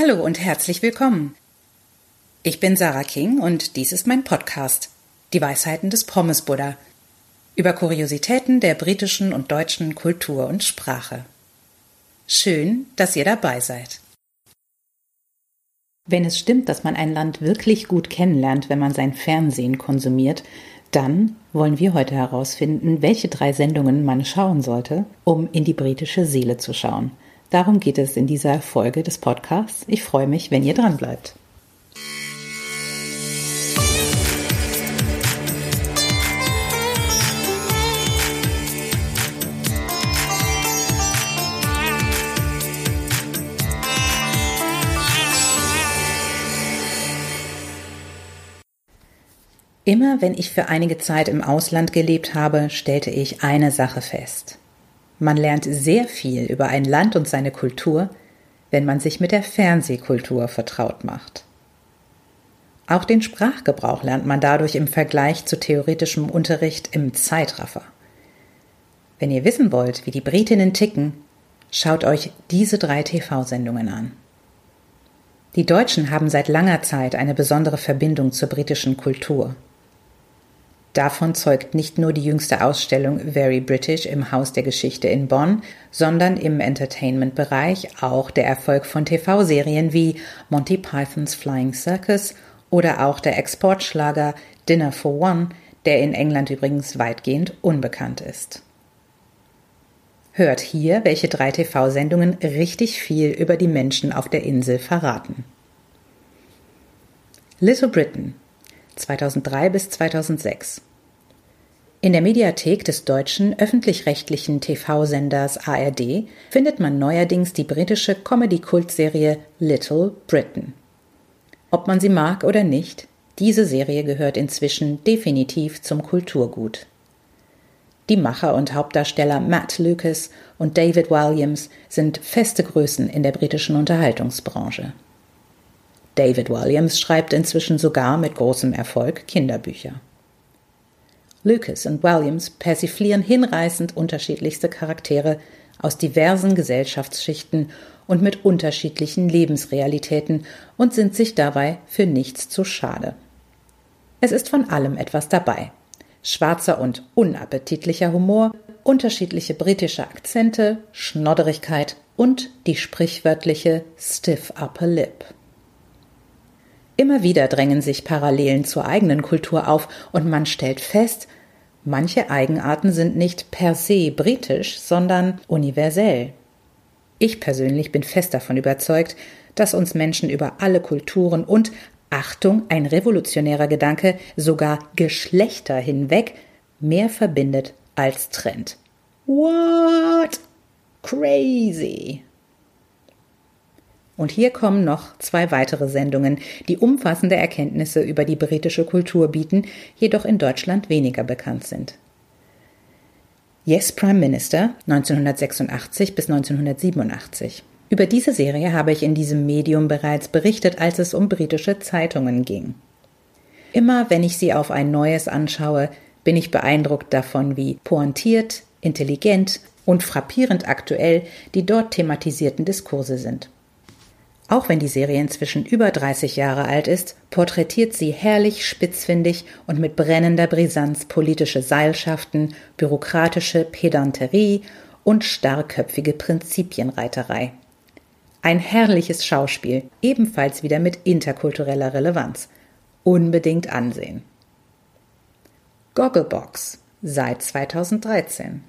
Hallo und herzlich willkommen. Ich bin Sarah King und dies ist mein Podcast, Die Weisheiten des Pommes Buddha, über Kuriositäten der britischen und deutschen Kultur und Sprache. Schön, dass ihr dabei seid. Wenn es stimmt, dass man ein Land wirklich gut kennenlernt, wenn man sein Fernsehen konsumiert, dann wollen wir heute herausfinden, welche drei Sendungen man schauen sollte, um in die britische Seele zu schauen – Darum geht es in dieser Folge des Podcasts. Ich freue mich, wenn ihr dran bleibt. Immer wenn ich für einige Zeit im Ausland gelebt habe, stellte ich eine Sache fest. Man lernt sehr viel über ein Land und seine Kultur, wenn man sich mit der Fernsehkultur vertraut macht. Auch den Sprachgebrauch lernt man dadurch im Vergleich zu theoretischem Unterricht im Zeitraffer. Wenn ihr wissen wollt, wie die Britinnen ticken, schaut euch diese drei TV-Sendungen an. Die Deutschen haben seit langer Zeit eine besondere Verbindung zur britischen Kultur. Davon zeugt nicht nur die jüngste Ausstellung Very British im Haus der Geschichte in Bonn, sondern im Entertainment-Bereich auch der Erfolg von TV-Serien wie Monty Pythons Flying Circus oder auch der Exportschlager Dinner for One, der in England übrigens weitgehend unbekannt ist. Hört hier, welche drei TV-Sendungen richtig viel über die Menschen auf der Insel verraten. Little Britain 2003 bis 2006. In der Mediathek des deutschen öffentlich-rechtlichen TV-Senders ARD findet man neuerdings die britische Comedy-Kultserie Little Britain. Ob man sie mag oder nicht, diese Serie gehört inzwischen definitiv zum Kulturgut. Die Macher und Hauptdarsteller Matt Lucas und David Williams sind feste Größen in der britischen Unterhaltungsbranche. David Williams schreibt inzwischen sogar mit großem Erfolg Kinderbücher. Lucas und Williams persiflieren hinreißend unterschiedlichste Charaktere aus diversen Gesellschaftsschichten und mit unterschiedlichen Lebensrealitäten und sind sich dabei für nichts zu schade. Es ist von allem etwas dabei. Schwarzer und unappetitlicher Humor, unterschiedliche britische Akzente, Schnodderigkeit und die sprichwörtliche Stiff Upper Lip. Immer wieder drängen sich Parallelen zur eigenen Kultur auf und man stellt fest, manche Eigenarten sind nicht per se britisch, sondern universell. Ich persönlich bin fest davon überzeugt, dass uns Menschen über alle Kulturen und Achtung, ein revolutionärer Gedanke, sogar Geschlechter hinweg mehr verbindet als trennt. What? Crazy. Und hier kommen noch zwei weitere Sendungen, die umfassende Erkenntnisse über die britische Kultur bieten, jedoch in Deutschland weniger bekannt sind. Yes Prime Minister 1986 bis 1987. Über diese Serie habe ich in diesem Medium bereits berichtet, als es um britische Zeitungen ging. Immer wenn ich sie auf ein neues anschaue, bin ich beeindruckt davon, wie pointiert, intelligent und frappierend aktuell die dort thematisierten Diskurse sind. Auch wenn die Serie inzwischen über 30 Jahre alt ist, porträtiert sie herrlich spitzfindig und mit brennender Brisanz politische Seilschaften, bürokratische Pedanterie und starrköpfige Prinzipienreiterei. Ein herrliches Schauspiel, ebenfalls wieder mit interkultureller Relevanz. Unbedingt ansehen. Gogglebox seit 2013.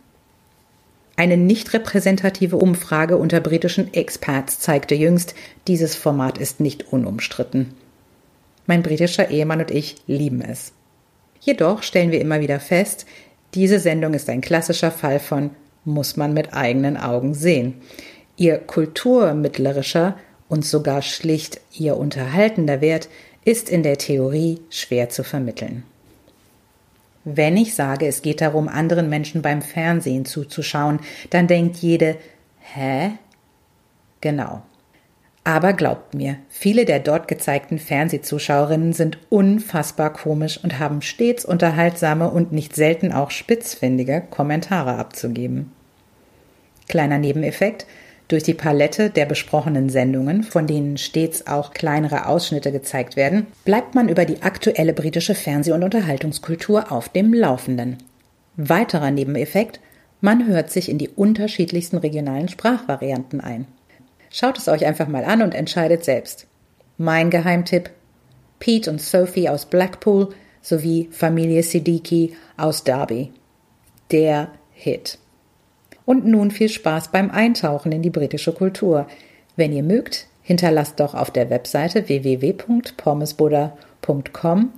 Eine nicht repräsentative Umfrage unter britischen Expats zeigte jüngst, dieses Format ist nicht unumstritten. Mein britischer Ehemann und ich lieben es. Jedoch stellen wir immer wieder fest, diese Sendung ist ein klassischer Fall von muss man mit eigenen Augen sehen. Ihr kulturmittlerischer und sogar schlicht ihr unterhaltender Wert ist in der Theorie schwer zu vermitteln. Wenn ich sage, es geht darum, anderen Menschen beim Fernsehen zuzuschauen, dann denkt jede, hä? Genau. Aber glaubt mir, viele der dort gezeigten Fernsehzuschauerinnen sind unfassbar komisch und haben stets unterhaltsame und nicht selten auch spitzfindige Kommentare abzugeben. Kleiner Nebeneffekt, Durch die Palette der besprochenen Sendungen, von denen stets auch kleinere Ausschnitte gezeigt werden, bleibt man über die aktuelle britische Fernseh- und Unterhaltungskultur auf dem Laufenden. Weiterer Nebeneffekt, man hört sich in die unterschiedlichsten regionalen Sprachvarianten ein. Schaut es euch einfach mal an und entscheidet selbst. Mein Geheimtipp Pete und Sophie aus Blackpool sowie Familie Siddiqui aus Derby. Der Hit. Und nun viel Spaß beim Eintauchen in die britische Kultur. Wenn ihr mögt, hinterlasst doch auf der Webseite www.pommesbuddha.com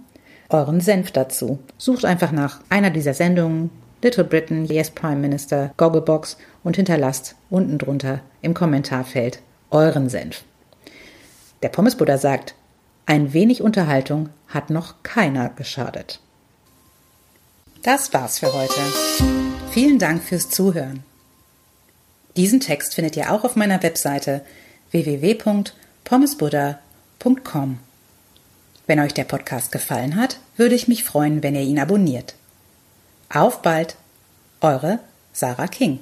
euren Senf dazu. Sucht einfach nach einer dieser Sendungen, Little Britain, Yes Prime Minister, Gogglebox und hinterlasst unten drunter im Kommentarfeld euren Senf. Der Pommesbuddha sagt, ein wenig Unterhaltung hat noch keiner geschadet. Das war's für heute. Vielen Dank fürs Zuhören. Diesen Text findet ihr auch auf meiner Webseite www.pommesbuddha.com. Wenn euch der Podcast gefallen hat, würde ich mich freuen, wenn ihr ihn abonniert. Auf bald, eure Sarah King.